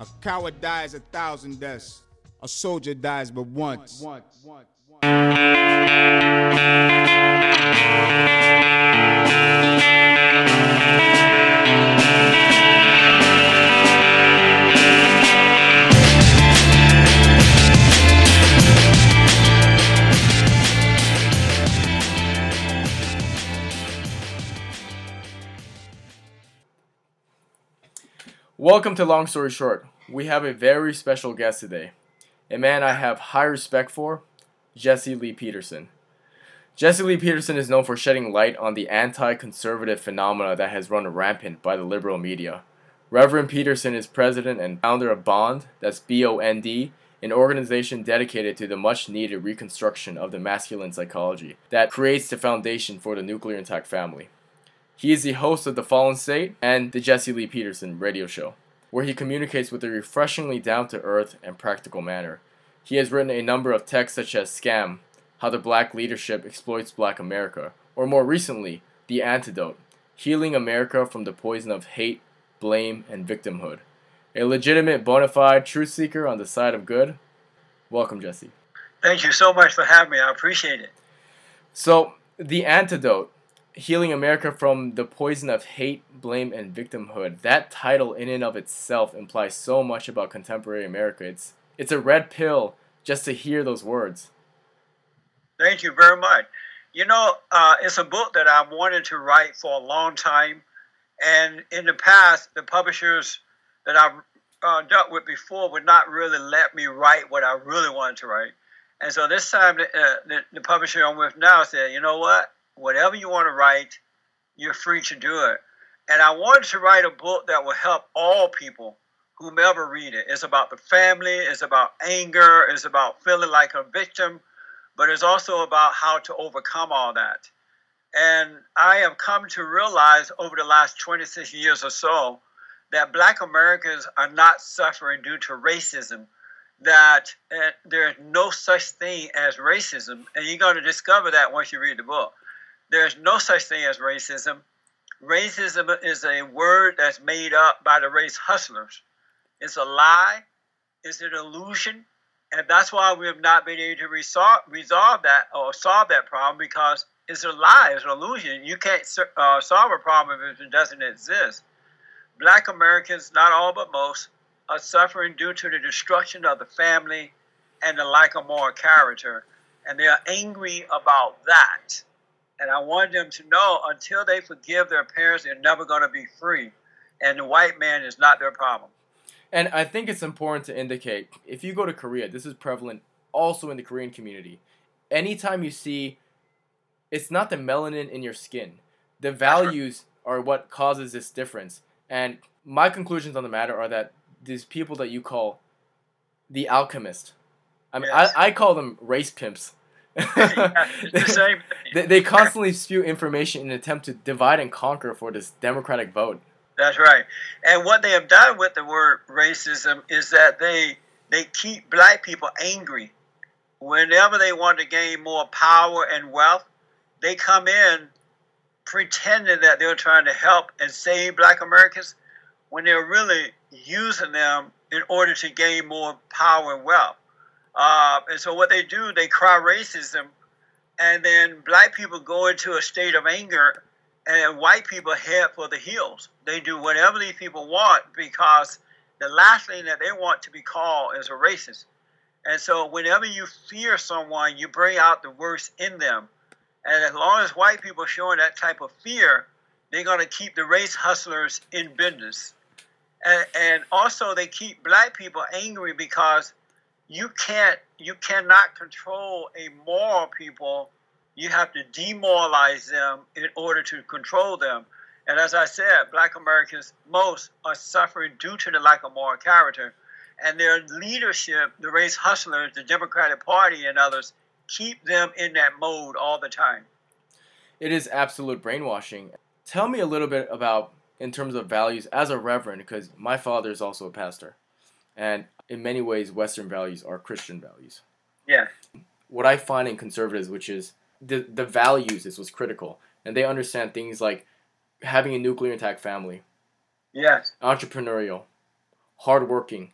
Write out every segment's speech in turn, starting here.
A coward dies a thousand deaths. A soldier dies but once. Welcome to Long Story Short. We have a very special guest today. A man I have high respect for, Jesse Lee Peterson. Jesse Lee Peterson is known for shedding light on the anti conservative phenomena that has run rampant by the liberal media. Reverend Peterson is president and founder of Bond, that's B O N D, an organization dedicated to the much needed reconstruction of the masculine psychology that creates the foundation for the nuclear intact family. He is the host of The Fallen State and the Jesse Lee Peterson radio show, where he communicates with a refreshingly down to earth and practical manner. He has written a number of texts such as Scam, How the Black Leadership Exploits Black America, or more recently, The Antidote, Healing America from the Poison of Hate, Blame, and Victimhood. A legitimate, bona fide truth seeker on the side of good. Welcome, Jesse. Thank you so much for having me. I appreciate it. So, The Antidote, Healing America from the Poison of Hate, Blame, and Victimhood. That title, in and of itself, implies so much about contemporary America. It's it's a red pill just to hear those words. Thank you very much. You know, uh, it's a book that I wanted to write for a long time, and in the past, the publishers that I've uh, dealt with before would not really let me write what I really wanted to write. And so this time, uh, the, the publisher I'm with now said, you know what? Whatever you want to write, you're free to do it. And I wanted to write a book that will help all people, whomever read it. It's about the family, it's about anger, it's about feeling like a victim, but it's also about how to overcome all that. And I have come to realize over the last 26 years or so that black Americans are not suffering due to racism, that uh, there's no such thing as racism. And you're going to discover that once you read the book. There's no such thing as racism. Racism is a word that's made up by the race hustlers. It's a lie, it's an illusion, and that's why we have not been able to resolve, resolve that or solve that problem because it's a lie, it's an illusion. You can't uh, solve a problem if it doesn't exist. Black Americans, not all but most, are suffering due to the destruction of the family and the lack of moral character, and they are angry about that. And I wanted them to know until they forgive their parents, they're never going to be free. And the white man is not their problem. And I think it's important to indicate if you go to Korea, this is prevalent also in the Korean community. Anytime you see, it's not the melanin in your skin, the values are what causes this difference. And my conclusions on the matter are that these people that you call the alchemist, I mean, yes. I, I call them race pimps the same they, they constantly spew information in an attempt to divide and conquer for this democratic vote. That's right. And what they have done with the word racism is that they they keep black people angry. Whenever they want to gain more power and wealth, they come in pretending that they're trying to help and save black Americans when they're really using them in order to gain more power and wealth. Uh, and so what they do, they cry racism, and then black people go into a state of anger, and white people head for the hills. They do whatever these people want because the last thing that they want to be called is a racist. And so whenever you fear someone, you bring out the worst in them. And as long as white people are showing that type of fear, they're going to keep the race hustlers in business. And, and also, they keep black people angry because you can't you cannot control a moral people. You have to demoralize them in order to control them. And as i said black americans most are suffering due to the lack of moral character. And their leadership the race hustlers the democratic party and others keep them in that mode all the time. It is absolute brainwashing. Tell me a little bit about in terms of values as a reverend because my father is also a pastor. And in many ways, Western values are Christian values. Yeah. What I find in conservatives, which is the the values, is what's critical, and they understand things like having a nuclear intact family. Yes. Entrepreneurial, hardworking,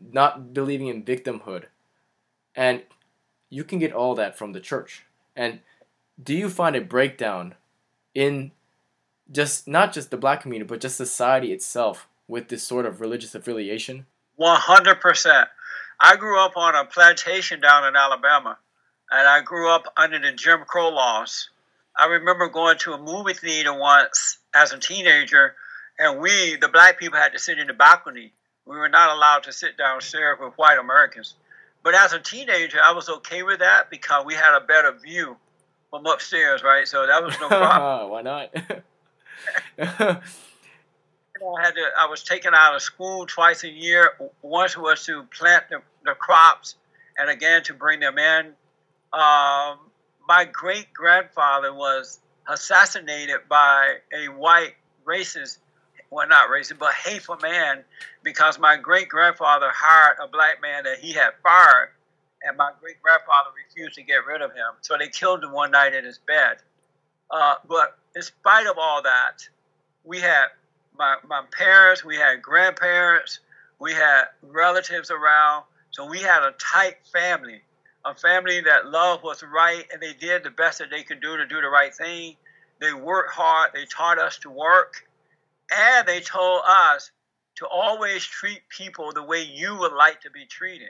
not believing in victimhood. And you can get all that from the church. And do you find a breakdown in just not just the black community, but just society itself with this sort of religious affiliation? 100%. I grew up on a plantation down in Alabama, and I grew up under the Jim Crow laws. I remember going to a movie theater once as a teenager, and we, the black people, had to sit in the balcony. We were not allowed to sit downstairs with white Americans. But as a teenager, I was okay with that because we had a better view from upstairs, right? So that was no problem. Why not? I had to. I was taken out of school twice a year. Once was to plant the, the crops, and again to bring them in. Um, my great grandfather was assassinated by a white racist, well, not racist, but hateful man, because my great grandfather hired a black man that he had fired, and my great grandfather refused to get rid of him. So they killed him one night in his bed. Uh, but in spite of all that, we had my, my parents, we had grandparents, we had relatives around. So we had a tight family, a family that loved what's right and they did the best that they could do to do the right thing. They worked hard, they taught us to work, and they told us to always treat people the way you would like to be treated.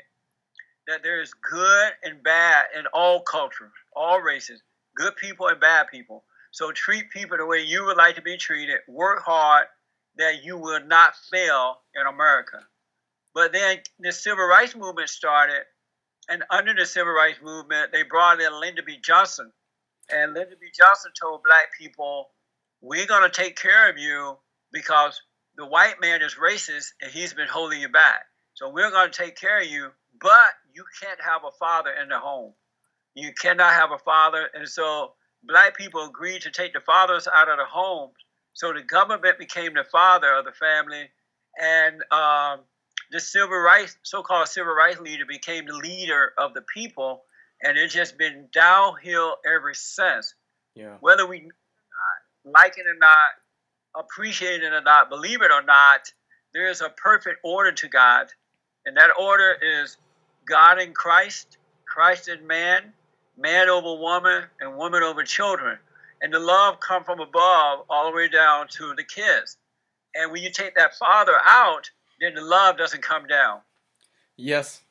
That there is good and bad in all cultures, all races, good people and bad people. So treat people the way you would like to be treated, work hard, that you will not fail in America. But then the civil rights movement started, and under the civil rights movement, they brought in Lyndon B. Johnson. And Lyndon B. Johnson told black people, We're going to take care of you because the white man is racist and he's been holding you back. So we're going to take care of you, but you can't have a father in the home. You cannot have a father. And so black people agreed to take the fathers out of the homes so the government became the father of the family, and um, the civil rights, so-called civil rights leader, became the leader of the people, and it's just been downhill ever since. Yeah. Whether we not, like it or not, appreciate it or not, believe it or not, there is a perfect order to God, and that order is God in Christ, Christ in man, man over woman, and woman over children and the love come from above all the way down to the kids. And when you take that father out, then the love doesn't come down. Yes,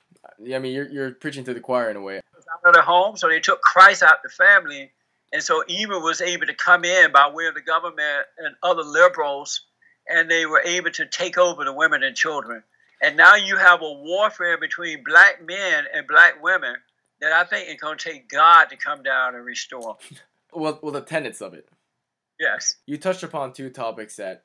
I mean you're you're preaching to the choir in a way. Out of the home, so they took Christ out the family, and so evil was able to come in by way of the government and other liberals, and they were able to take over the women and children. And now you have a warfare between black men and black women that I think is going to take God to come down and restore. well, well, the tenets of it. Yes. You touched upon two topics that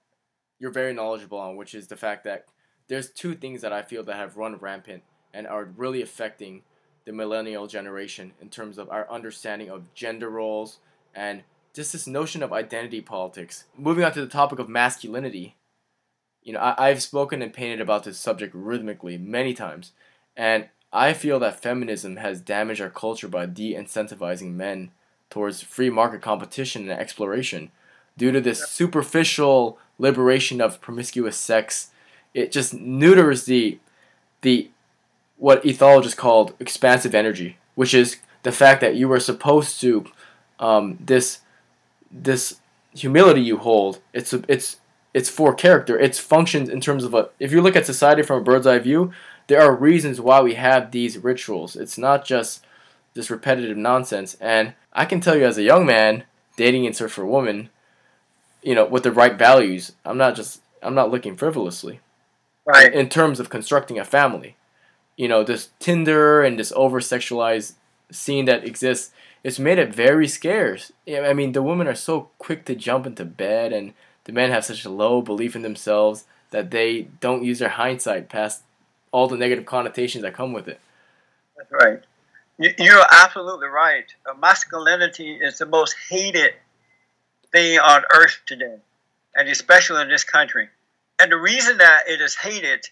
you're very knowledgeable on, which is the fact that there's two things that I feel that have run rampant and are really affecting the millennial generation in terms of our understanding of gender roles and just this notion of identity politics. Moving on to the topic of masculinity, you know, I, I've spoken and painted about this subject rhythmically many times, and I feel that feminism has damaged our culture by de incentivizing men towards free market competition and exploration. Due to this superficial liberation of promiscuous sex, it just neuters the the what ethologists called expansive energy, which is the fact that you are supposed to um, this this humility you hold. It's it's it's for character. It's functions in terms of a. If you look at society from a bird's eye view, there are reasons why we have these rituals. It's not just this repetitive nonsense. And I can tell you as a young man dating in search for a woman, you know, with the right values, I'm not just I'm not looking frivolously. Right. In terms of constructing a family. You know, this Tinder and this over sexualized scene that exists, it's made it very scarce. I mean, the women are so quick to jump into bed and the men have such a low belief in themselves that they don't use their hindsight past all the negative connotations that come with it. That's right. You're absolutely right. Uh, masculinity is the most hated thing on earth today, and especially in this country. And the reason that it is hated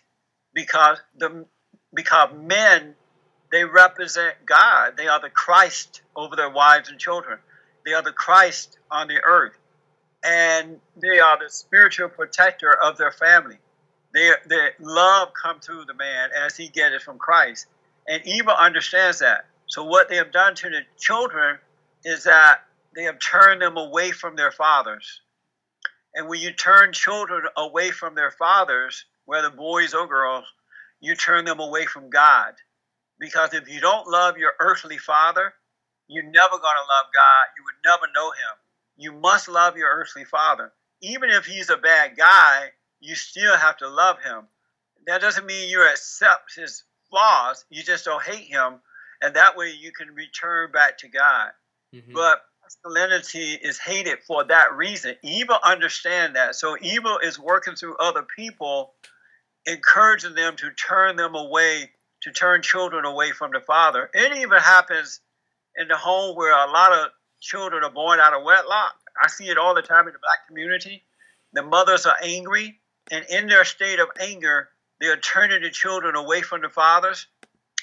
because the because men they represent God. They are the Christ over their wives and children. They are the Christ on the earth, and they are the spiritual protector of their family. Their, their love come through the man as he get it from Christ. And evil understands that. So what they have done to the children is that they have turned them away from their fathers. And when you turn children away from their fathers, whether boys or girls, you turn them away from God. Because if you don't love your earthly father, you're never going to love God. You would never know him. You must love your earthly father. Even if he's a bad guy, you still have to love him. That doesn't mean you accept his flaws, you just don't hate him. And that way you can return back to God. Mm-hmm. But masculinity is hated for that reason. Evil understand that. So evil is working through other people, encouraging them to turn them away, to turn children away from the father. It even happens in the home where a lot of children are born out of wedlock. I see it all the time in the black community. The mothers are angry, and in their state of anger, they are turning the children away from the fathers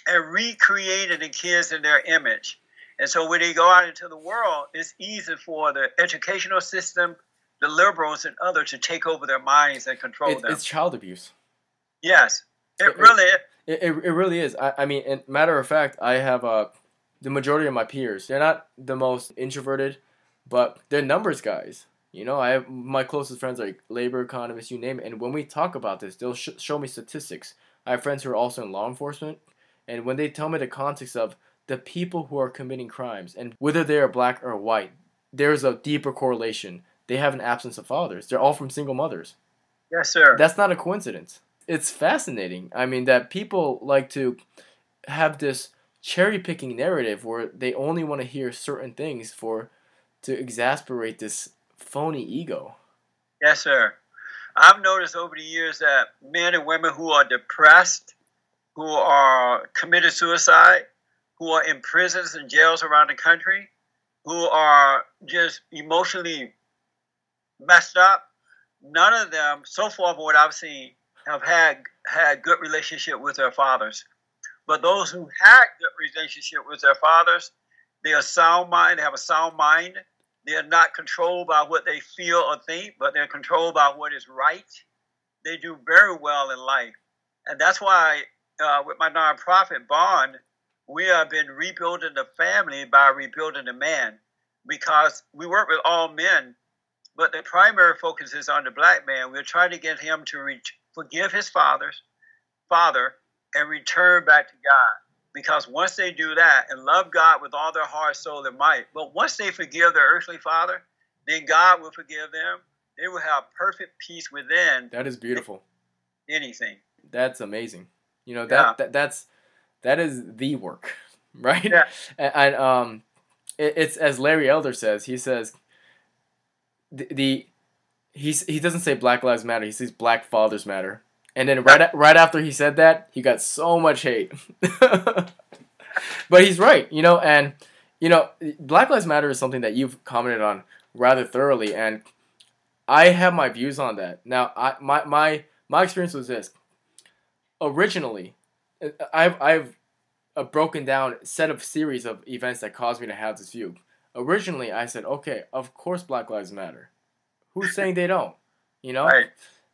and recreating the kids in their image. And so when they go out into the world, it's easy for the educational system, the liberals, and others to take over their minds and control it, them. It's child abuse. Yes, it, it really is. It, it, it really is. I, I mean, matter of fact, I have uh, the majority of my peers. They're not the most introverted, but they're numbers guys. You know, I have my closest friends like labor economists, you name it. And when we talk about this, they'll sh- show me statistics. I have friends who are also in law enforcement, and when they tell me the context of the people who are committing crimes and whether they are black or white, there's a deeper correlation. They have an absence of fathers. They're all from single mothers. Yes, sir. That's not a coincidence. It's fascinating. I mean, that people like to have this cherry picking narrative where they only want to hear certain things for to exasperate this phony ego. Yes, sir. I've noticed over the years that men and women who are depressed, who are committed suicide, who are in prisons and jails around the country, who are just emotionally messed up, none of them, so far from what I've seen, have had had good relationship with their fathers. But those who had good relationship with their fathers, they are sound mind, they have a sound mind, they're not controlled by what they feel or think, but they're controlled by what is right. They do very well in life. And that's why, uh, with my nonprofit, Bond, we have been rebuilding the family by rebuilding the man because we work with all men, but the primary focus is on the black man. We're trying to get him to re- forgive his father's father and return back to God. Because once they do that and love God with all their heart, soul, and might, but once they forgive their earthly father, then God will forgive them. They will have perfect peace within. That is beautiful. Anything. That's amazing. You know that, yeah. that that's that is the work, right? Yeah. And, and um, it, it's as Larry Elder says. He says the, the he's he doesn't say Black Lives Matter. He says Black Fathers Matter. And then right right after he said that, he got so much hate. but he's right, you know, and you know, Black Lives Matter is something that you've commented on rather thoroughly, and I have my views on that. Now, I my my my experience was this. Originally, uh, I've I've a broken down set of series of events that caused me to have this view. Originally, I said, okay, of course Black Lives Matter. Who's saying they don't? You know. Right.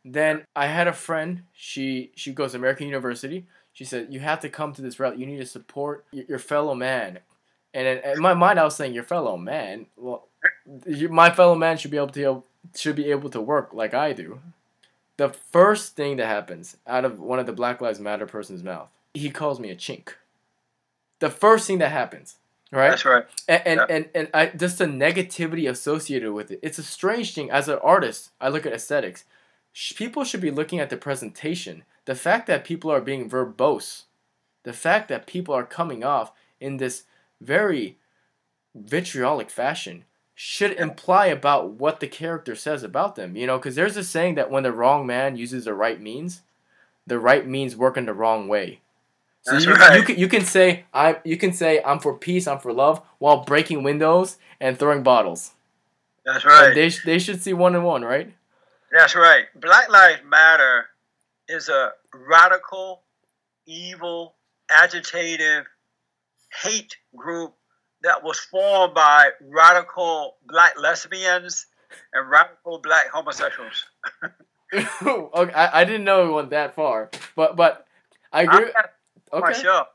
Then I had a friend. She she goes to American University. She said you have to come to this route. You need to support your fellow man. And in my mind, I was saying your fellow man. Well, my fellow man should be able to should be able to work like I do. The first thing that happens out of one of the Black Lives Matter person's mouth, he calls me a chink. The first thing that happens, right? That's right. And and, yeah. and, and I just the negativity associated with it. It's a strange thing. As an artist, I look at aesthetics people should be looking at the presentation. The fact that people are being verbose, the fact that people are coming off in this very vitriolic fashion should imply about what the character says about them. You know, because there's a saying that when the wrong man uses the right means, the right means work in the wrong way. So That's you, right. you can you can say I you can say I'm for peace, I'm for love, while breaking windows and throwing bottles. That's right. And they they should see one and one, right? That's right. Black Lives Matter is a radical, evil, agitative, hate group that was formed by radical black lesbians and radical black homosexuals. okay, I, I didn't know it went that far, but but I agree. Okay. Sure.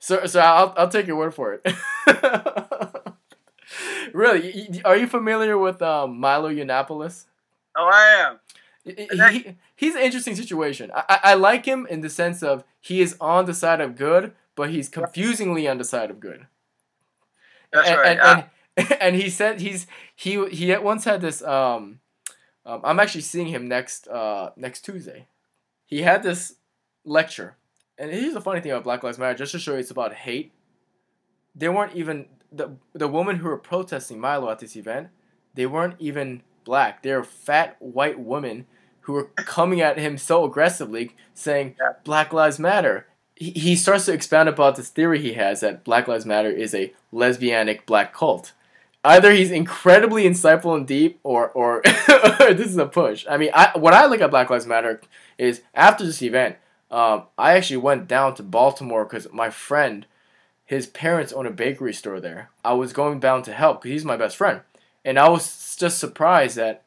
So so I'll I'll take your word for it. really, are you familiar with um, Milo Yiannopoulos? Oh, I am. He, he, he's an interesting situation. I, I, I like him in the sense of he is on the side of good, but he's confusingly on the side of good. That's and, right. And, and, and he said he's he he once had this um, um I'm actually seeing him next uh next Tuesday. He had this lecture. And here's the funny thing about Black Lives Matter, just to show you it's about hate. They weren't even the the women who were protesting Milo at this event, they weren't even black. They were fat white women who were coming at him so aggressively, saying Yeah. Black Lives Matter. He, starts to expound about this theory he has that Black Lives Matter is a lesbianic black cult. Either he's incredibly insightful and deep, or or, or this is a push. I mean, I, when I look at Black Lives Matter, is after this event, um, I actually went down to Baltimore because my friend, his parents own a bakery store there. I was going down to help because he's my best friend, and I was just surprised that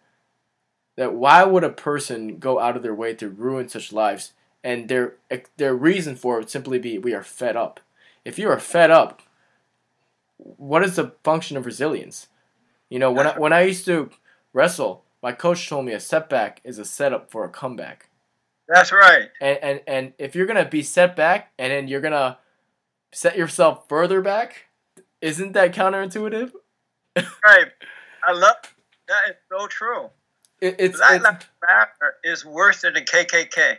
that why would a person go out of their way to ruin such lives? And their their reason for it would simply be we are fed up. If you are fed up, what is the function of resilience? You know, when I, when I used to wrestle, my coach told me a setback is a setup for a comeback. That's right. And and and if you're gonna be set back and then you're gonna set yourself further back, isn't that counterintuitive? Right. I love that. Is so true. It, it's, Black it's Lives is worse than the KKK.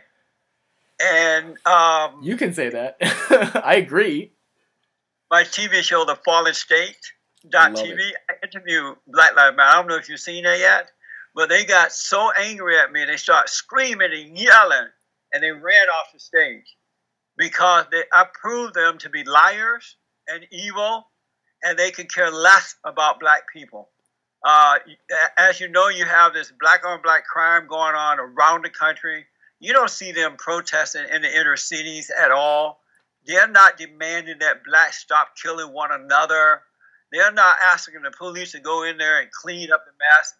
And um, you can say that. I agree. my TV show, The Fallen State Love TV, I interviewed Black Lives Matter. I don't know if you've seen that yet, but they got so angry at me, they started screaming and yelling, and they ran off the stage because they, I proved them to be liars and evil, and they could care less about black people. Uh, as you know, you have this black on black crime going on around the country. You don't see them protesting in the inner cities at all. They're not demanding that blacks stop killing one another. They're not asking the police to go in there and clean up the mess.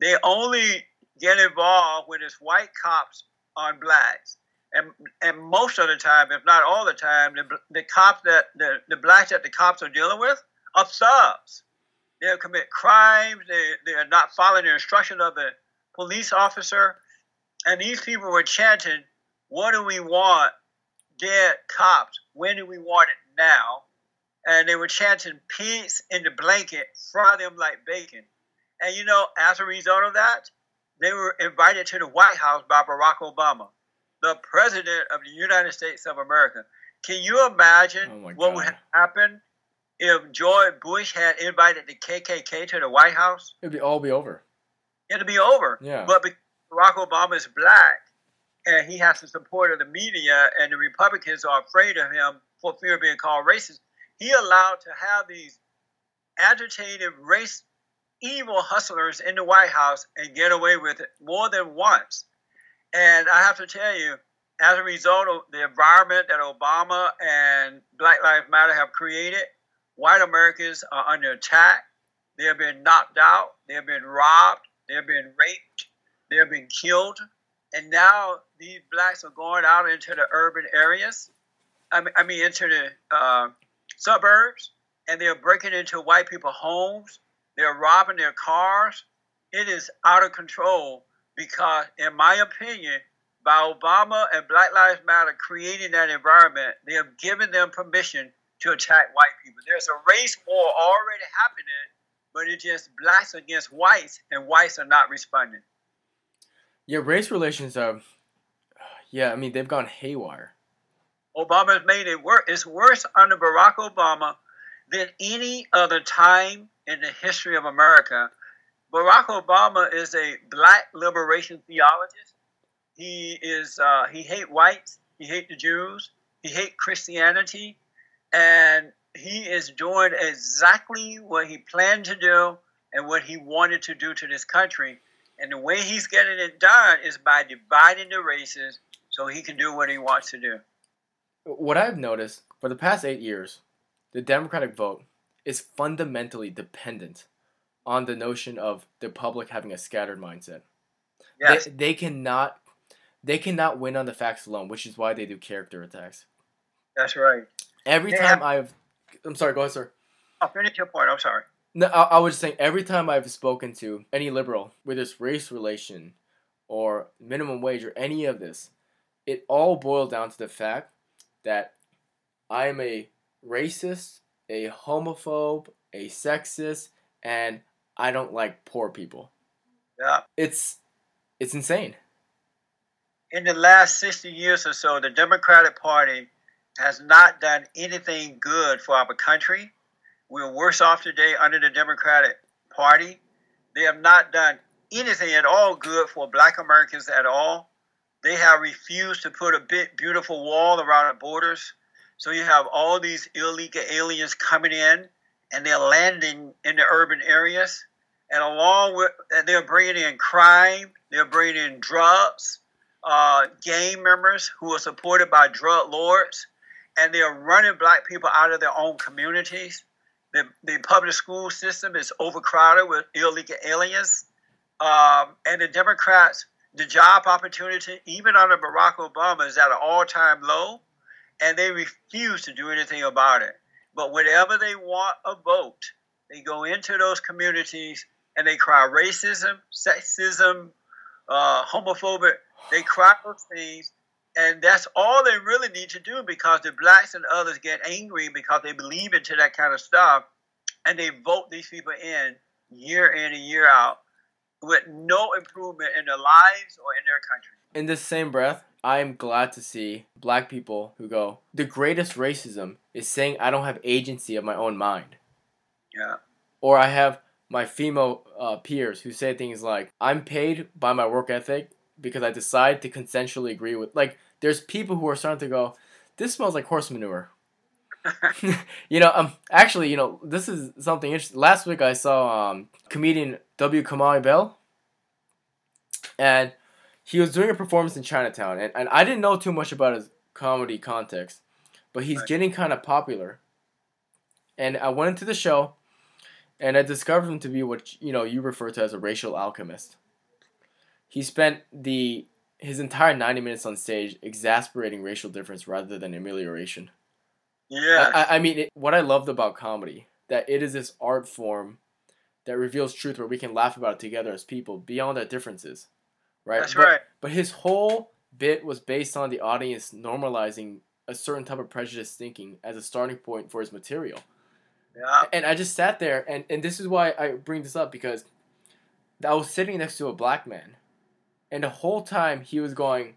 They only get involved when it's white cops on blacks. And, and most of the time, if not all the time, the, the cops that the, the blacks that the cops are dealing with are thugs. They'll commit crimes. They, they are not following the instruction of the police officer. And these people were chanting, What do we want? Dead cops. When do we want it now? And they were chanting, peace in the blanket, fry them like bacon. And you know, as a result of that, they were invited to the White House by Barack Obama, the President of the United States of America. Can you imagine Oh what would happen if George Bush had invited the KKK to the White House? It'd be all be over. It'd be over. Yeah. But because Barack Obama is black and he has the support of the media and the Republicans are afraid of him for fear of being called racist, he allowed to have these agitated race evil hustlers in the White House and get away with it more than once. And I have to tell you, as a result of the environment that Obama and Black Lives Matter have created, white Americans are under attack. They have been knocked out. They have been robbed. They have been raped. They have been killed. And now these blacks are going out into the urban areas. I mean, I mean into the uh, suburbs, and they're breaking into white people's homes. They're robbing their cars. It is out of control because, in my opinion, by Obama and Black Lives Matter creating that environment, they have given them permission to attack white people. There's a race war already happening, but it's just blacks against whites, and whites are not responding. Yeah, race relations are. Yeah, I mean they've gone haywire. Obama's made it worse. It's worse under Barack Obama than any other time in the history of America. Barack Obama is a black liberation theologist. He is uh, he hate whites. He hate the Jews. He hate Christianity, and he is doing exactly what he planned to do and what he wanted to do to this country. And the way he's getting it done is by dividing the races so he can do what he wants to do. What I've noticed for the past eight years, the Democratic vote is fundamentally dependent on the notion of the public having a scattered mindset. Yes. They, they cannot they cannot win on the facts alone, which is why they do character attacks. That's right. Every They time have- I've I'm sorry, go ahead, sir. I'll finish your point. I'm sorry. No, I, I was just saying every time I've spoken to any liberal, whether it's race relation or minimum wage or any of this, it all boiled down to the fact that I am a racist, a homophobe, a sexist, and I don't like poor people. Yeah. It's it's insane. In the last 60 years or so, the Democratic Party has not done anything good for our country. We're worse off today under the Democratic Party. They have not done anything at all good for black Americans at all. They have refused to put a big, beautiful wall around the borders. So you have all these illegal aliens coming in and they're landing in the urban areas. And along with, and they're bringing in crime, they're bringing in drugs, uh, gang members who are supported by drug lords, and they're running black people out of their own communities. The, the public school system is overcrowded with illegal aliens. Um, and the Democrats, the job opportunity, even under Barack Obama, is at an all time low, and they refuse to do anything about it. But whenever they want a vote, they go into those communities and they cry racism, sexism, uh, homophobic. They cry those things, and that's all they really need to do because the blacks and others get angry because they believe into that kind of stuff, and they vote these people in year in and year out with no improvement in their lives or in their country. In this same breath, I am glad to see black people who go, the greatest racism is saying I don't have agency of my own mind. Yeah. Or I have my female uh, peers who say things like, I'm paid by my work ethic because I decide to consensually agree with. Like, there's people who are starting to go, this smells like horse manure. you know, um, actually, you know, this is something interesting. Last week I saw um, comedian W. Kamau Bell, and he was doing a performance in Chinatown, and, and I didn't know too much about his comedy context, but he's Right. getting kind of popular. And I went into the show, and I discovered him to be what you know you refer to as a racial alchemist. He spent the his entire ninety minutes on stage exasperating racial difference rather than amelioration. Yeah. I, I- I mean, it, what I loved about comedy that it is this art form that reveals truth where we can laugh about it together as people beyond our differences, right? That's But- right. But his whole bit was based on the audience normalizing a certain type of prejudice thinking as a starting point for his material. Yeah. And I just sat there, and, and this is why I bring this up because I was sitting next to a black man, and the whole time he was going,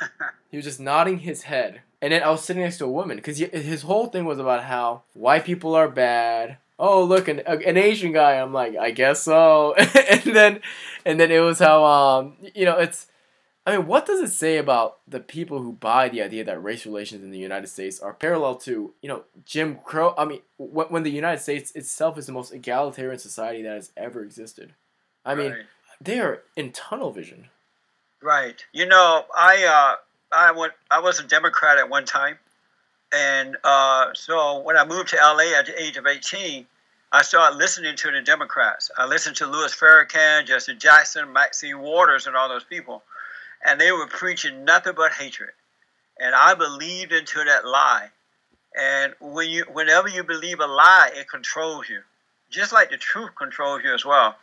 he was just nodding his head. And then I was sitting next to a woman because his whole thing was about how white people are bad. Oh, look, an, an Asian guy. I'm like, I guess so. and then, and then it was how um, you know, it's. I mean, what does it say about the people who buy the idea that race relations in the United States are parallel to, you know, Jim Crow? I mean, when, when the United States itself is the most egalitarian society that has ever existed. I mean, Right. they are in tunnel vision. Right. You know, I uh, I went. I was a Democrat at one time, and uh, so when I moved to LA at the age of eighteen, I started listening to the Democrats. I listened to Louis Farrakhan, Jesse Jackson, Maxine Waters, and all those people, and they were preaching nothing but hatred, and I believed into that lie. And when you, whenever you believe a lie, it controls you, just like the truth controls you as well.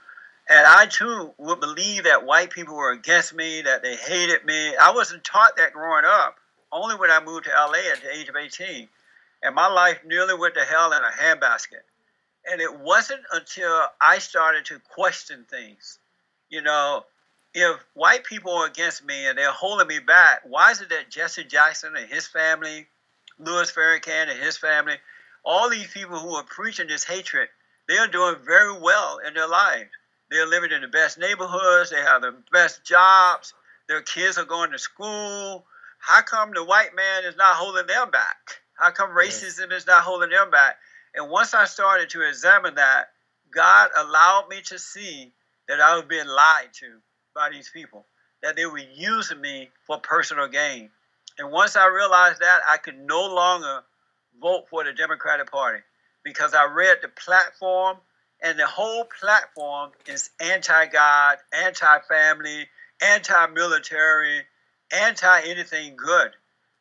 And I too would believe that white people were against me, that they hated me. I wasn't taught that growing up. Only when I moved to LA at the age of 18. And my life nearly went to hell in a handbasket. And it wasn't until I started to question things. You know, if white people are against me and they're holding me back, why is it that Jesse Jackson and his family, Louis Farrakhan and his family, all these people who are preaching this hatred, they are doing very well in their lives. They're living in the best neighborhoods. They have the best jobs. Their kids are going to school. How come the white man is not holding them back? How come racism is not holding them back? And once I started to examine that, God allowed me to see that I was being lied to by these people, that they were using me for personal gain. And once I realized that, I could no longer vote for the Democratic Party because I read the platform and the whole platform is anti-God, anti-family, anti-military, anti-anything good.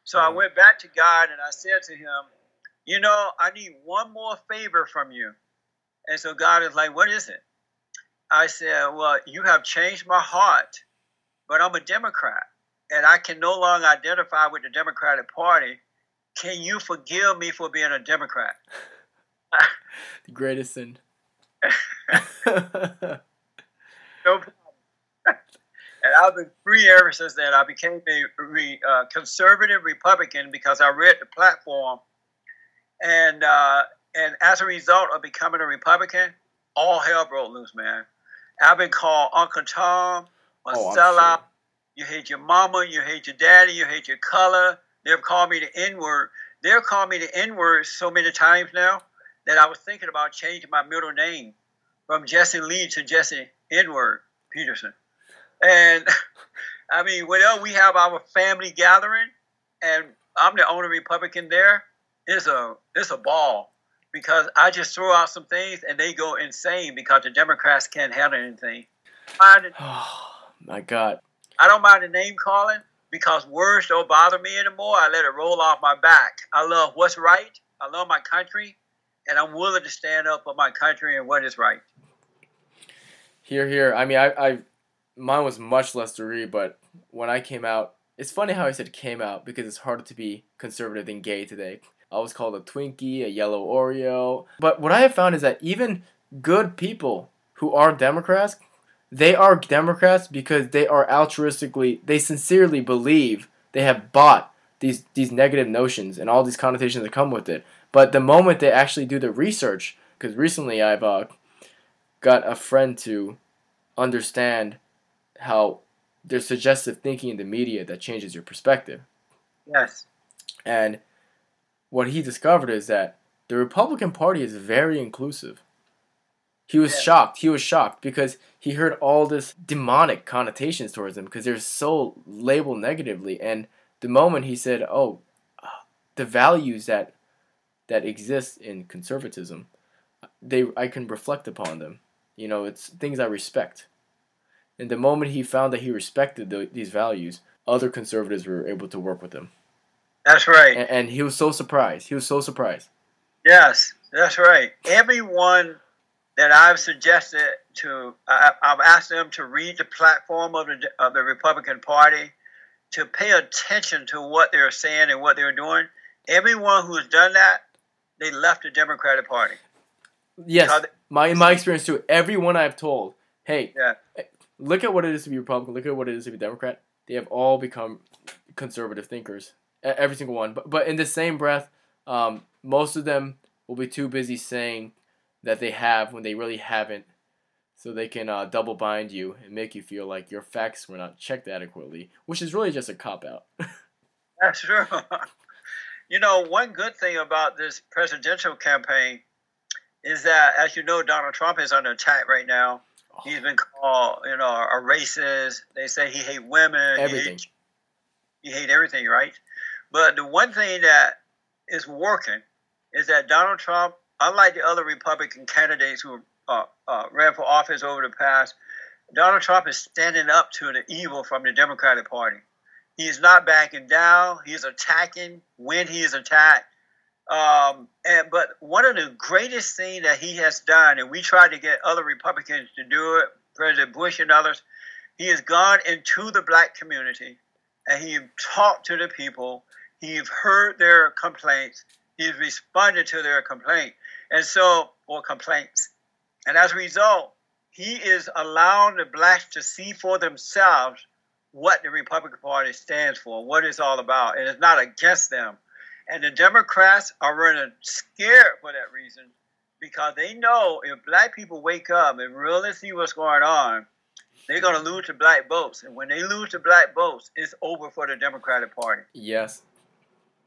So I Mhm. went back to God and I said to him, you know, I need one more favor from you. And so God is like, what is it? I said, well, you have changed my heart, but I'm a Democrat and I can no longer identify with the Democratic Party. Can you forgive me for being a Democrat? the greatest sin. No problem. and I've been free ever since then. I became a re, uh, conservative Republican because I read the platform, and uh, and as a result of becoming a Republican, all hell broke loose, man. I've been called Uncle Tom, a Oh, sellout. sure. You hate your mama, you hate your daddy, you hate your color. They've called me the N word. They've called me the N word so many times now that I was thinking about changing my middle name from Jesse Lee to Jesse N word Peterson. And I mean, whenever we have our family gathering, and I'm the only Republican there, it's a it's a ball because I just throw out some things and they go insane because the Democrats can't handle anything. Oh my God. I don't mind the name calling because words don't bother me anymore. I let it roll off my back. I love what's right. I love my country, and I'm willing to stand up for my country and what is right. Here, here. I mean, I, I, mine was much less to read, but when I came out, it's funny how I said came out because it's harder to be conservative than gay today. I was called a Twinkie, a yellow Oreo. But what I have found is that even good people who are Democrats, they are Democrats because they are altruistically, they sincerely believe they have bought these these negative notions and all these connotations that come with it. But the moment they actually do the research, because recently I've uh, got a friend to understand how there's suggestive thinking in the media that changes your perspective. Yes. And what he discovered is that the Republican Party is very inclusive. He was Yeah. shocked. He was shocked because he heard all this demonic connotations towards them because they're so labeled negatively. And the moment he said, "Oh, uh, the values that that exist in conservatism, they I can reflect upon them. You know, it's things I respect." And the moment he found that he respected the, these values, other conservatives were able to work with him That's right. and, and he was so surprised. He was so surprised. Yes, that's right. Everyone that I've suggested to, I, I've asked them to read the platform of the of the Republican Party, to pay attention to what they're saying and what they're doing. Everyone who's done that, they left the Democratic Party. Yes, my in my experience too. Everyone I've told, hey, Yeah. look at what it is to be Republican. Look at what it is to be Democrat. They have all become conservative thinkers. Every single one. But but in the same breath, um, most of them will be too busy saying that they have when they really haven't. So they can uh, double bind you and make you feel like your facts were not checked adequately, which is really just a cop out. That's true. you know, one good thing about this presidential campaign is that, as you know, Donald Trump is under attack right now. He's been called, you know, a racist. They say he hate women. He Everything. hate, he hate everything, right? But the one thing that is working is that Donald Trump, unlike the other Republican candidates who uh, uh, ran for office over the past, Donald Trump is standing up to the evil from the Democratic Party. He is not backing down. He is attacking when he is attacked. Um, and but one of the greatest things that he has done, and we tried to get other Republicans to do it, President Bush and others, he has gone into the black community and he talked to the people. He's heard their complaints. He's responded to their complaint, and so or complaints. And as a result, he is allowing the blacks to see for themselves what the Republican Party stands for, what it's all about, and it's not against them. And the Democrats are running scared for that reason because they know if black people wake up and really see what's going on, they're going to lose the black votes. And when they lose the black votes, it's over for the Democratic Party. Yes.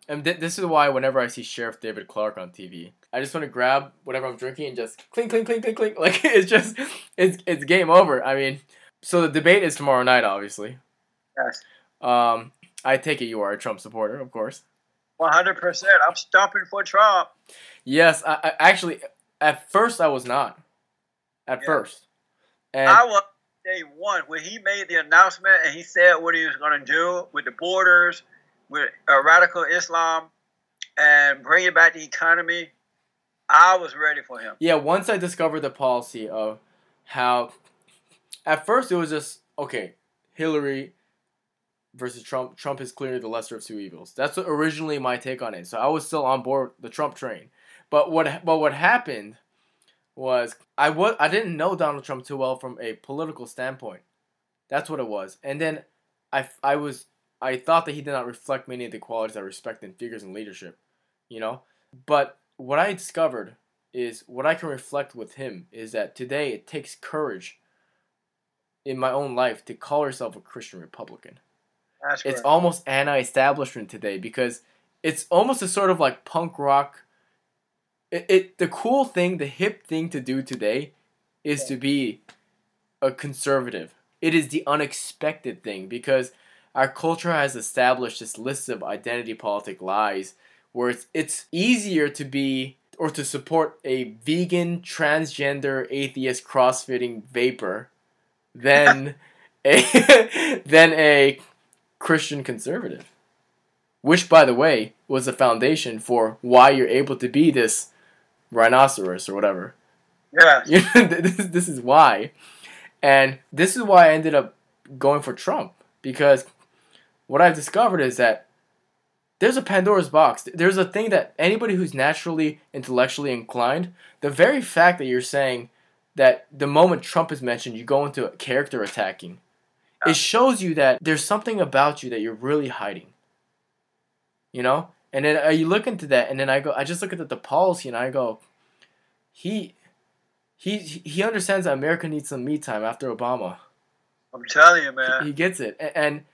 And th- this is why whenever I see Sheriff David Clarke on TV, I just want to grab whatever I'm drinking and just clink, clink, clink, clink, clink. Like it's just, it's it's game over. I mean, so the debate is tomorrow night, obviously. Yes. Um, I take it you are a Trump supporter, of course. 100%. I'm stomping for Trump. Yes, I, I actually at first I was not. at Yeah. first. And I was day one when he made the announcement and he said what he was going to do with the borders, with uh, radical Islam, and bringing back the economy. I was ready for him. Yeah, once I discovered the policy of how, at first it was just okay, Hillary versus Trump. Trump is clearly the lesser of two evils. That's originally my take on it. So I was still on board the Trump train. But what but what happened was I was I didn't know Donald Trump too well from a political standpoint. That's what it was. And then I I was I thought that he did not reflect many of the qualities I respect in figures in leadership, you know. But what I discovered is what I can reflect with him is that today it takes courage in my own life to call yourself a Christian Republican. That's It's almost anti-establishment today because it's almost a sort of like punk rock. It, it the cool thing, the hip thing to do today, is to be a conservative. It is the unexpected thing because our culture has established this list of identity politic lies where it's it's easier to be or to support a vegan, transgender, atheist, crossfitting vaper than a than a Christian conservative. Which, by the way, was the foundation for why you're able to be this rhinoceros or whatever. yeah. This, this is why. And this is why I ended up going for Trump. Because what I've discovered is that there's a Pandora's box. There's a thing that anybody who's naturally intellectually inclined, the very fact that you're saying that the moment Trump is mentioned, you go into character attacking, it shows you that there's something about you that you're really hiding. You know? And then you look into that, and then I go, I just look at the, the policy, and I go, he, he, he understands that America needs some me time after Obama. I'm telling you, man. He gets it, and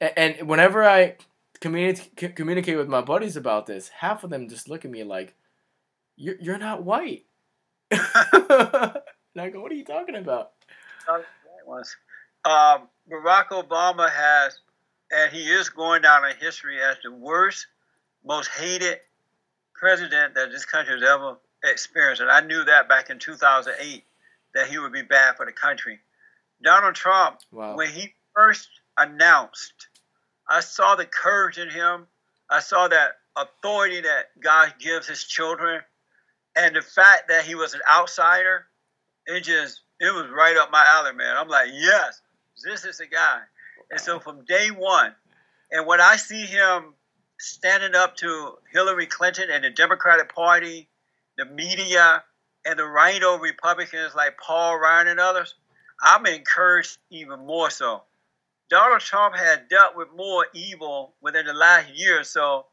and, and whenever I communicate communicate with my buddies about this, half of them just look at me like, "You're you're not white." and I go, "What are you talking about?" That was. Um, Barack Obama has, and he is going down in history as the worst, most hated president that this country has ever experienced. And I knew that back in 2008 that he would be bad for the country. Donald Trump, Wow. when he first announced, I saw the courage in him. I saw that authority that God gives his children. And the fact that he was an outsider, it just, it was right up my alley, man. I'm like, yes, this is the guy. And so from day one, and when I see him standing up to Hillary Clinton and the Democratic Party, the media, and the RINO Republicans like Paul Ryan and others, I'm encouraged even more so. Donald Trump had dealt with more evil within the last year or so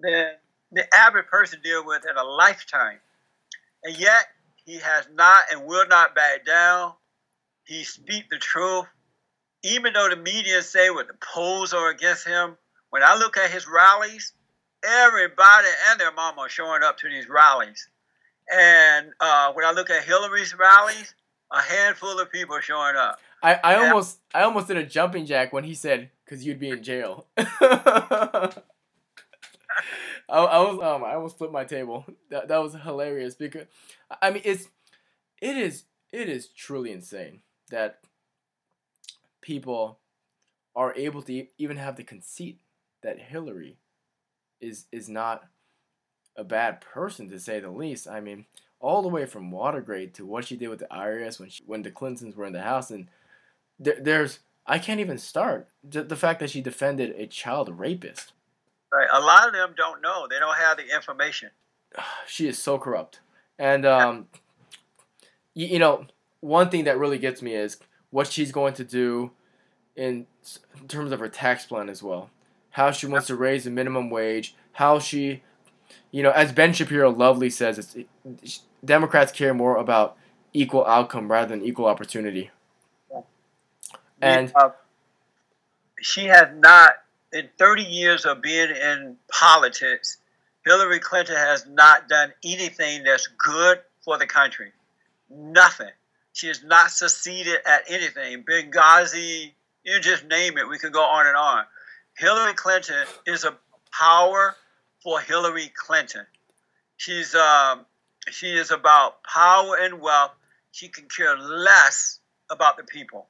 than the average person deal with in a lifetime. And yet he has not and will not back down. He speak the truth. Even though the media say what the polls are against him, when I look at his rallies, everybody and their mama are showing up to these rallies. And uh, when I look at Hillary's rallies, a handful of people are showing up. I, I almost I almost did a jumping jack when he said because you'd be in jail. I, I was um I almost flipped my table. That that was hilarious because I mean it's it is it is truly insane that people are able to even have the conceit that Hillary is is not a bad person to say the least. I mean, all the way from Watergate to what she did with the IRS when she, when the Clintons were in the house, and there, there's I can't even start the, the fact that she defended a child rapist. Right? A lot of them don't know. They don't have the information. She is so corrupt, and um, you, you know one thing that really gets me is what she's going to do in, in terms of her tax plan as well. How she wants to raise the minimum wage. How she, you know, as Ben Shapiro lovely says, it's, it, Democrats care more about equal outcome rather than equal opportunity. And Uh, she has not, in 30 years of being in politics, Hillary Clinton has not done anything that's good for the country. Nothing. She has not succeeded at anything. Benghazi, you just name it. We could go on and on. Hillary Clinton is a power for Hillary Clinton. She's um, she is about power and wealth. she can care less about the people.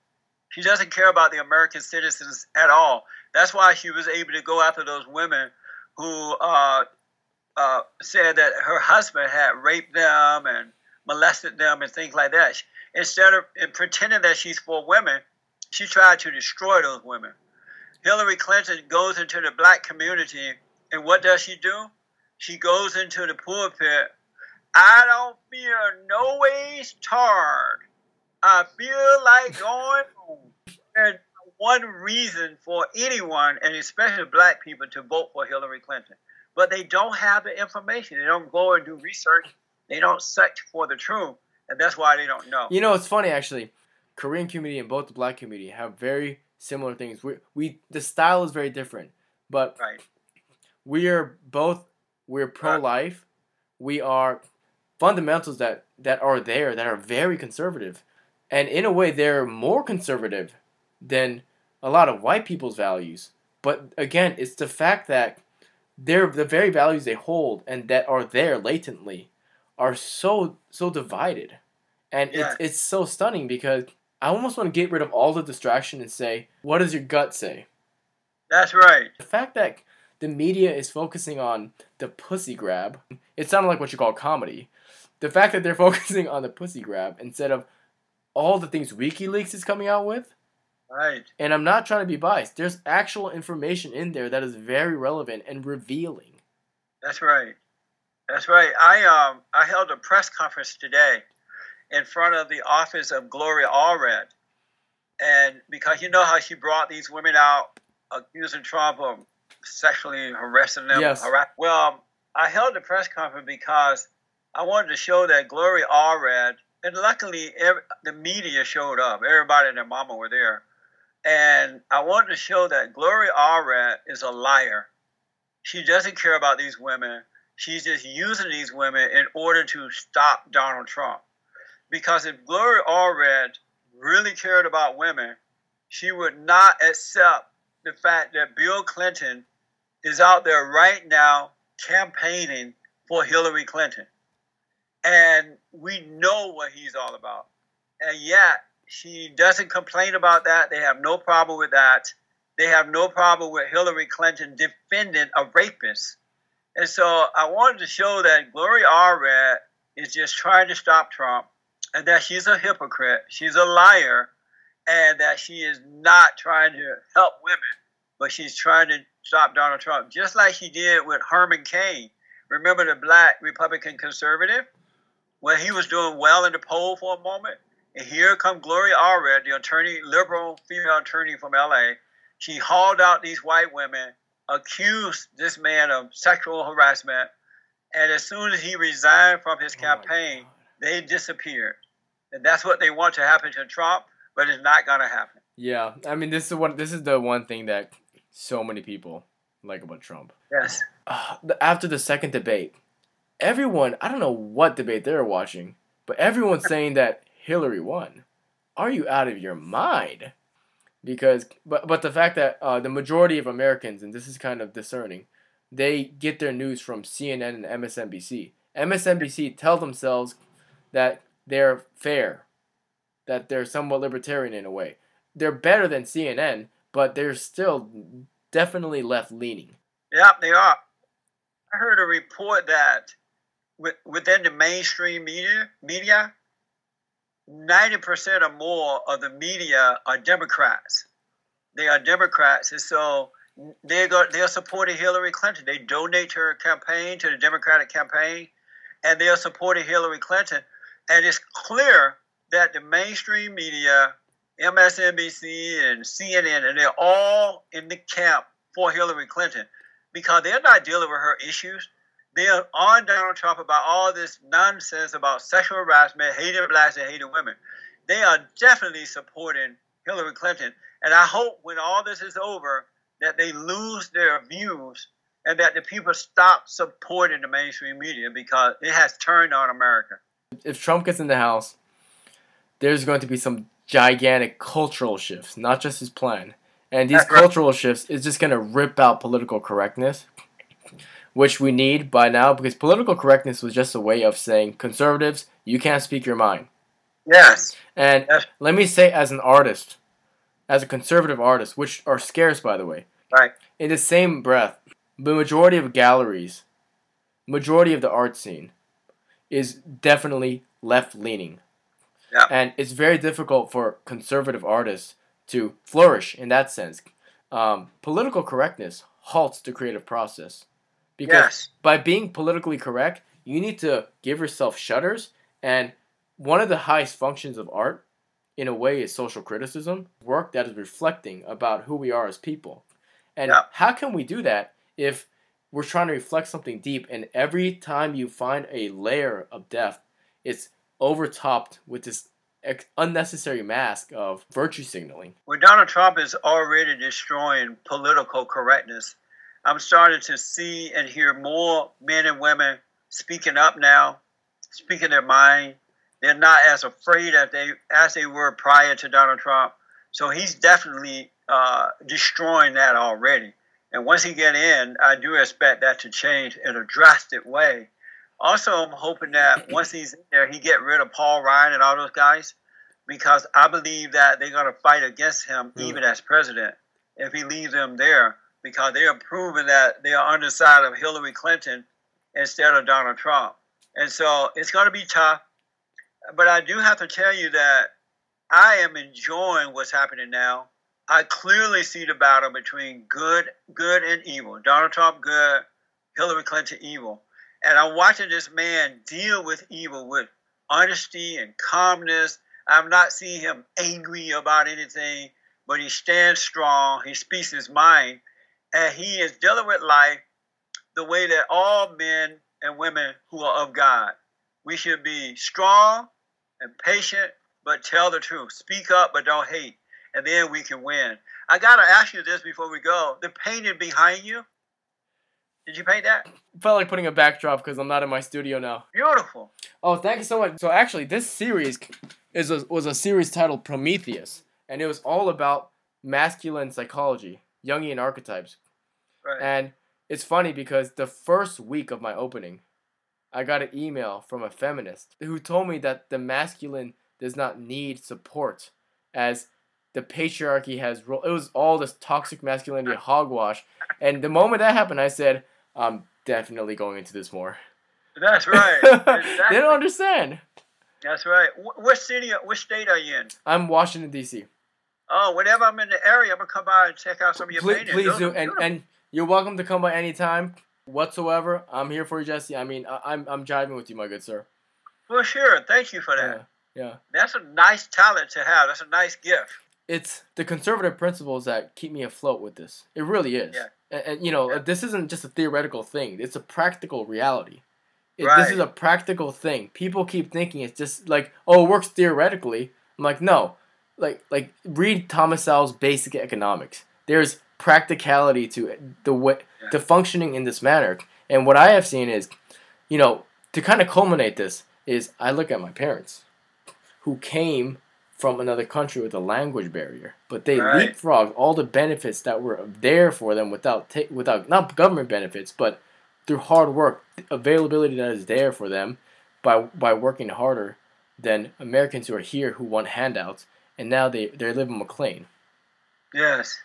She doesn't care about the American citizens at all. That's why she was able to go after those women who uh, uh, said that her husband had raped them and molested them and things like that. Instead of pretending that she's for women, she tried to destroy those women. Hillary Clinton goes into the black community, and what does she do? She goes into the pulpit. I don't feel no ways tarred. I feel like going home. And one reason for anyone, and especially black people, to vote for Hillary Clinton. But they don't have the information. They don't go and do research. They don't search for the truth. And that's why they don't know. You know, it's funny actually. Korean community and both the black community have very similar things. We we the style is very different, but right. we are both we're uh, pro life. We are fundamentals that that are there that are very conservative, and in a way they're more conservative than a lot of white people's values. But again, it's the fact that they're the very values they hold and that are there latently are so so divided, and yeah. it's it's so stunning because I almost want to get rid of all the distraction and say, what does your gut say? That's right. The fact that the media is focusing on the pussy grab, it sounded like what you call comedy. The fact that they're focusing on the pussy grab instead of all the things WikiLeaks is coming out with. Right. And I'm not trying to be biased. There's actual information in there that is very relevant and revealing. That's right. That's right. I um I held a press conference today in front of the office of Gloria Allred. And because you know how she brought these women out accusing Trump of sexually harassing them. Yes. Well, um, I held the press conference because I wanted to show that Gloria Allred, and luckily every, the media showed up. Everybody and their mama were there. And I wanted to show that Gloria Allred is a liar. She doesn't care about these women. She's just using these women in order to stop Donald Trump. Because if Gloria Allred really cared about women, she would not accept the fact that Bill Clinton is out there right now campaigning for Hillary Clinton. And we know what he's all about. And yet, she doesn't complain about that. They have no problem with that. They have no problem with Hillary Clinton defending a rapist. And so I wanted to show that Gloria Allred is just trying to stop Trump and that she's a hypocrite, she's a liar, and that she is not trying to help women, but she's trying to stop Donald Trump, just like she did with Herman Cain. Remember the black Republican conservative? When he was doing well in the poll for a moment, and here come Gloria Allred, the attorney, liberal female attorney from LA. She hauled out these white women, accused this man of sexual harassment, and as soon as he resigned from his oh campaign, they disappeared. And that's what they want to happen to Trump, but it's not going to happen. Yeah, I mean, this is what this is the one thing that so many people like about Trump. Yes. Uh, after the second debate, everyone, I don't know what debate they were watching, but everyone's saying that Hillary won. Are you out of your mind? Because, but but the fact that uh, the majority of Americans, and this is kind of discerning, they get their news from CNN and MSNBC. MSNBC tell themselves that they're fair, that they're somewhat libertarian in a way. They're better than CNN, but they're still definitely left leaning. Yeah, they are. I heard a report that within the mainstream media, media, ninety percent or more of the media are Democrats. They are Democrats, and so they go, they are supporting Hillary Clinton. They donate to her campaign, to the Democratic campaign, and they are supporting Hillary Clinton. And it's clear that the mainstream media, MSNBC and CNN, and they're all in the camp for Hillary Clinton because they're not dealing with her issues. They're on Donald Trump about all this nonsense about sexual harassment, hating blacks and hating women. They are definitely supporting Hillary Clinton. And I hope when all this is over that they lose their views and that the people stop supporting the mainstream media because it has turned on America if Trump gets in the House, there's going to be some gigantic cultural shifts, not just his plan. And these cultural shifts is just going to rip out political correctness, which we need by now because political correctness was just a way of saying conservatives, you can't speak your mind. Yes. And Yes. let me say, as an artist, as a conservative artist, which are scarce, by the way, Right. in the same breath, the majority of galleries, majority of the art scene, is definitely left leaning. Yeah. And it's very difficult for conservative artists to flourish in that sense. Um, political correctness halts the creative process. Because Yes. by being politically correct, you need to give yourself shutters. And one of the highest functions of art, in a way, is social criticism, work that is reflecting about who we are as people. And Yeah. how can we do that if we're trying to reflect something deep and every time you find a layer of depth, it's overtopped with this ex- unnecessary mask of virtue signaling? Well, Donald Trump is already destroying political correctness. I'm starting to see and hear more men and women speaking up now, speaking their mind. They're not as afraid as they as they were prior to Donald Trump. So he's definitely uh, destroying that already. And once he get in, I do expect that to change in a drastic way. Also, I'm hoping that once he's in there, he get rid of Paul Ryan and all those guys, because I believe that they're going to fight against him Really? even as president if he leaves them there, because they are proving that they are on the side of Hillary Clinton instead of Donald Trump. And so it's going to be tough. But I do have to tell you that I am enjoying what's happening now. I clearly see the battle between good, good and evil. Donald Trump good, Hillary Clinton evil. And I'm watching this man deal with evil with honesty and calmness. I'm not seeing him angry about anything, but he stands strong. He speaks his mind, and he is dealing with life the way that all men and women who are of God. We should be strong and patient, but tell the truth. Speak up, but don't hate, and then we can win. I gotta ask you this before we go: the painting behind you. Did you paint that? Felt like putting a backdrop because I'm not in my studio now. Beautiful. Oh, thank you so much. So actually, this series is a, was a series titled Prometheus, and it was all about masculine psychology, Jungian archetypes. Right. And it's funny because the first week of my opening, I got an email from a feminist who told me that the masculine does not need support, as the patriarchy has. Ro- it was all this toxic masculinity hogwash, and the moment that happened, I said, "I'm definitely going into this more." That's right. they don't understand. That's right. Wh- What city, what state are you in? I'm Washington D.C. Oh, whenever I'm in the area, I'm gonna come by and check out some of your Please, paintings. please do, and and you're welcome to come by anytime whatsoever. I'm here for you, Jesse. I mean, I, I'm I'm jiving with you, my good sir. for sure. Thank you for that. Yeah, yeah. That's a nice talent to have. That's a nice gift. It's the conservative principles that keep me afloat with this. It really is. Yeah. And, and, you know, Yeah. this isn't just a theoretical thing. It's a practical reality. It, This is a practical thing. People keep thinking it's just like, oh, it works theoretically. I'm like, no. Like, like read Thomas Sowell's Basic Economics. There's practicality to it, the way Yeah. to functioning in this manner. And what I have seen is, you know, to kind of culminate this is I look at my parents, who came from another country with a language barrier, but they Right. leapfrogged all the benefits that were there for them without ta- without not government benefits, but through hard work, availability that is there for them by by working harder than Americans who are here who want handouts, and now they they live in McLean. Yes.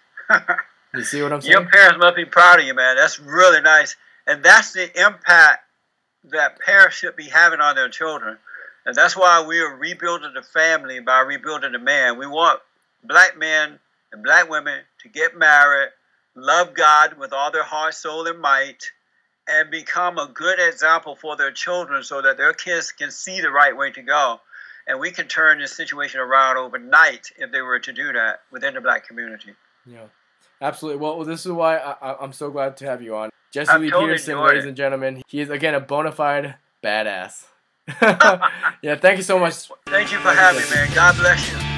You see what I'm saying? Your parents must be proud of you, man. That's really nice. And that's the impact that parents should be having on their children. And that's why we are rebuilding the family by rebuilding the man. We want black men and black women to get married, love God with all their heart, soul, and might, and become a good example for their children so that their kids can see the right way to go. And we can turn this situation around overnight if they were to do that within the black community. Yeah, absolutely. Well, this is why I, I'm so glad to have you on, Jesse I've Lee totally Peterson, ladies it. and gentlemen. He is again a bona fide badass. yeah, thank you so much. Thank you for having me, man. God bless you.